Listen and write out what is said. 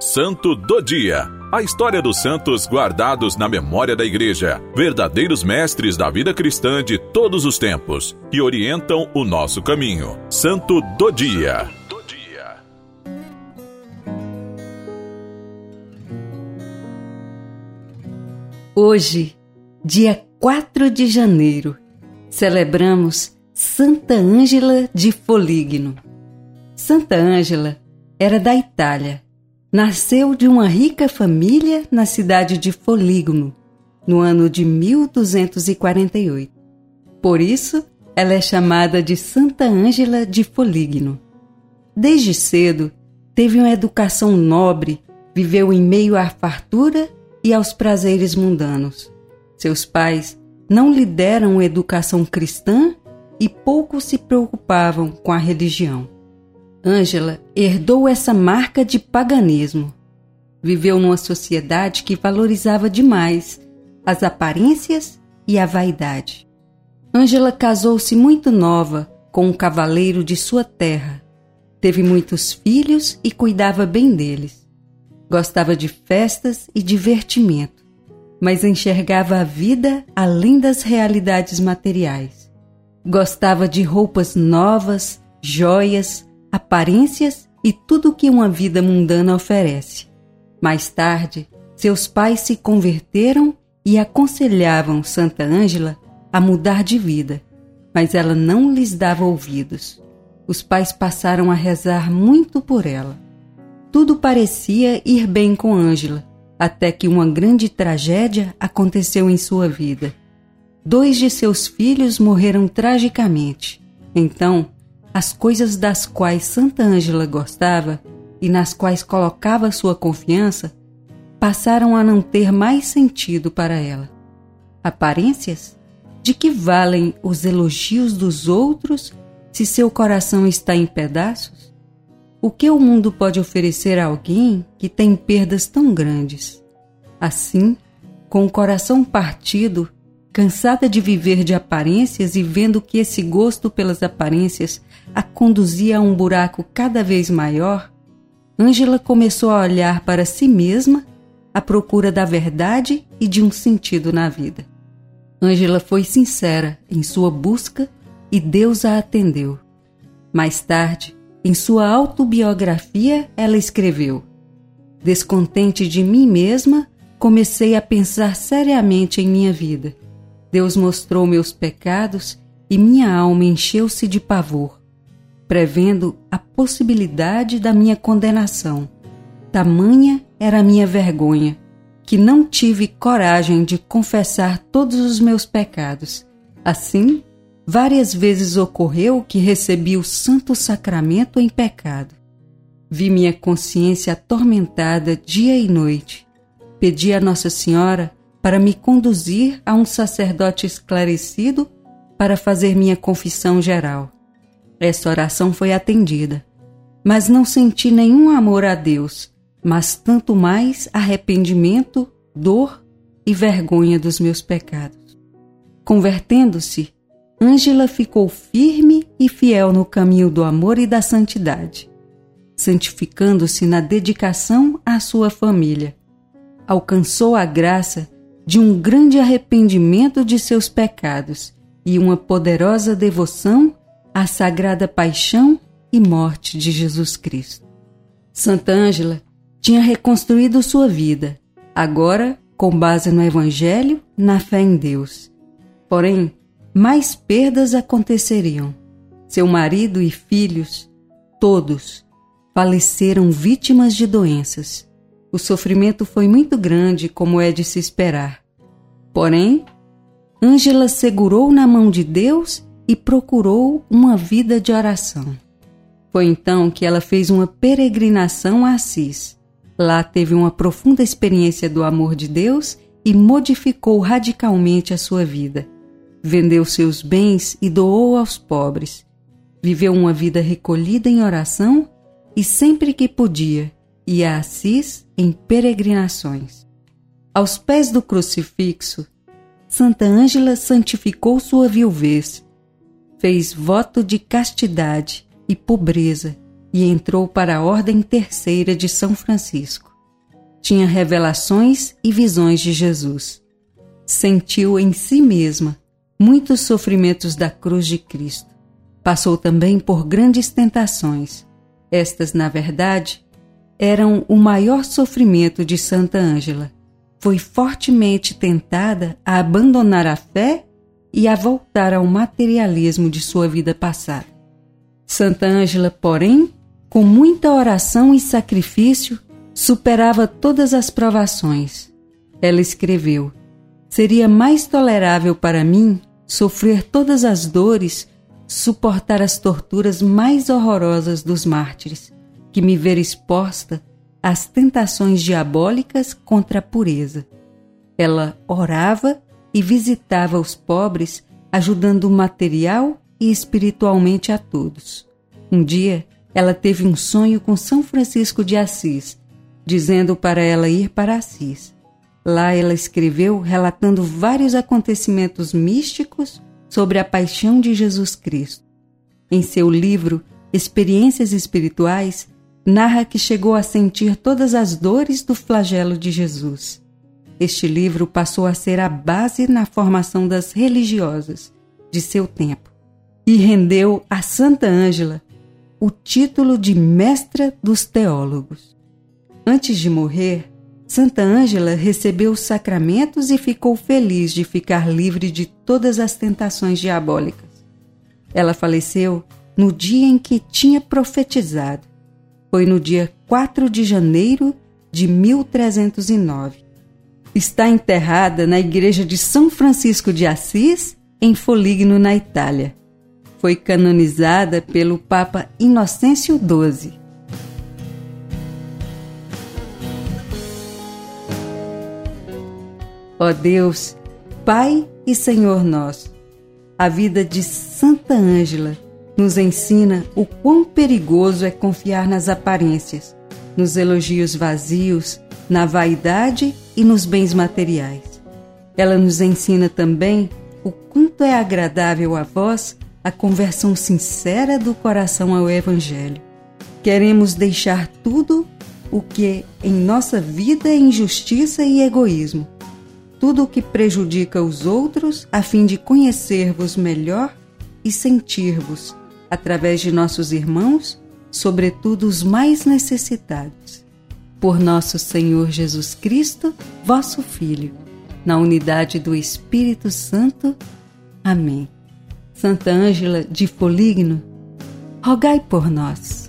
Santo do Dia. A história dos santos guardados na memória da Igreja, verdadeiros mestres da vida cristã de todos os tempos, que orientam o nosso caminho. Santo do Dia. Hoje, dia 4 de janeiro, celebramos Santa Ângela de Foligno. Santa Ângela era da Itália. Nasceu de uma rica família na cidade de Foligno, no ano de 1248. Por isso, ela é chamada de Santa Ângela de Foligno. Desde cedo, teve uma educação nobre, viveu em meio à fartura e aos prazeres mundanos. Seus pais não lhe deram educação cristã e pouco se preocupavam com a religião. Ângela herdou essa marca de paganismo. Viveu numa sociedade que valorizava demais as aparências e a vaidade. Ângela casou-se muito nova com um cavaleiro de sua terra. Teve muitos filhos e cuidava bem deles. Gostava de festas e divertimento, mas enxergava a vida além das realidades materiais. Gostava de roupas novas, joias, aparências e tudo o que uma vida mundana oferece. Mais tarde, seus pais se converteram e aconselhavam Santa Ângela a mudar de vida, mas ela não lhes dava ouvidos. Os pais passaram a rezar muito por ela. Tudo parecia ir bem com Ângela, até que uma grande tragédia aconteceu em sua vida. Dois de seus filhos morreram tragicamente. Então, as coisas das quais Santa Ângela gostava e nas quais colocava sua confiança passaram a não ter mais sentido para ela. Aparências? De que valem os elogios dos outros se seu coração está em pedaços? O que o mundo pode oferecer a alguém que tem perdas tão grandes? Assim, com o coração partido, cansada de viver de aparências e vendo que esse gosto pelas aparências a conduzia a um buraco cada vez maior, Ângela começou a olhar para si mesma à procura da verdade e de um sentido na vida. Ângela foi sincera em sua busca e Deus a atendeu. Mais tarde, em sua autobiografia, ela escreveu: Descontente de mim mesma, comecei a pensar seriamente em minha vida. Deus mostrou meus pecados e minha alma encheu-se de pavor, prevendo a possibilidade da minha condenação. Tamanha era a minha vergonha, que não tive coragem de confessar todos os meus pecados. Assim, Várias vezes ocorreu que recebi o santo sacramento em pecado. Vi minha consciência atormentada dia e noite. Pedi a Nossa Senhora para me conduzir a um sacerdote esclarecido para fazer minha confissão geral. Essa oração foi atendida, mas não senti nenhum amor a Deus, mas tanto mais arrependimento, dor e vergonha dos meus pecados. Convertendo-se, Ângela ficou firme e fiel no caminho do amor e da santidade, santificando-se na dedicação à sua família. Alcançou a graça de um grande arrependimento de seus pecados e uma poderosa devoção à sagrada paixão e morte de Jesus Cristo. Santa Ângela tinha reconstruído sua vida, agora com base no Evangelho, na fé em Deus. Porém, mais perdas aconteceriam. Seu marido e filhos, todos, faleceram vítimas de doenças. O sofrimento foi muito grande, como é de se esperar. Porém, Ângela segurou na mão de Deus e procurou uma vida de oração. Foi então que ela fez uma peregrinação a Assis. Lá teve uma profunda experiência do amor de Deus e modificou radicalmente a sua vida vendeu seus bens e doou aos pobres. Viveu uma vida recolhida em oração e sempre que podia ia a Assis em peregrinações. Aos pés do crucifixo, Santa Ângela santificou sua viuvez, fez voto de castidade e pobreza e entrou para a Ordem Terceira de São Francisco. Tinha revelações e visões de Jesus. Sentiu em si mesma muitos sofrimentos da cruz de Cristo. Passou também por grandes tentações. Estas, na verdade, eram o maior sofrimento de Santa Ângela. Foi fortemente tentada a abandonar a fé e a voltar ao materialismo de sua vida passada. Santa Ângela, porém, com muita oração e sacrifício, superava todas as provações. Ela escreveu: Seria mais tolerável para mim sofrer todas as dores, suportar as torturas mais horrorosas dos mártires, que me ver exposta às tentações diabólicas contra a pureza. Ela orava e visitava os pobres, ajudando material e espiritualmente a todos. Um dia, ela teve um sonho com São Francisco de Assis, dizendo para ela ir para Assis. Lá ela escreveu relatando vários acontecimentos místicos sobre a paixão de Jesus Cristo. Em seu livro Experiências Espirituais, narra que chegou a sentir todas as dores do flagelo de Jesus. Este livro passou a ser a base na formação das religiosas de seu tempo e rendeu a Santa Ângela o título de Mestra dos Teólogos. Antes de morrer, Santa Ângela recebeu os sacramentos e ficou feliz de ficar livre de todas as tentações diabólicas. Ela faleceu no dia em que tinha profetizado. Foi no dia 4 de janeiro de 1309. Está enterrada na igreja de São Francisco de Assis, em Foligno, na Itália foi canonizada pelo Papa Inocêncio XII. Ó Deus, Pai e Senhor nosso, a vida de Santa Ângela nos ensina o quão perigoso é confiar nas aparências, nos elogios vazios, na vaidade e nos bens materiais. Ela nos ensina também o quanto é agradável a vós a conversão sincera do coração ao Evangelho. Queremos deixar tudo o que em nossa vida é injustiça e egoísmo, tudo o que prejudica os outros, a fim de conhecer-vos melhor e sentir-vos, através de nossos irmãos, sobretudo os mais necessitados. Por nosso Senhor Jesus Cristo, vosso Filho, na unidade do Espírito Santo. Amém. Santa Ângela de Foligno, rogai por nós.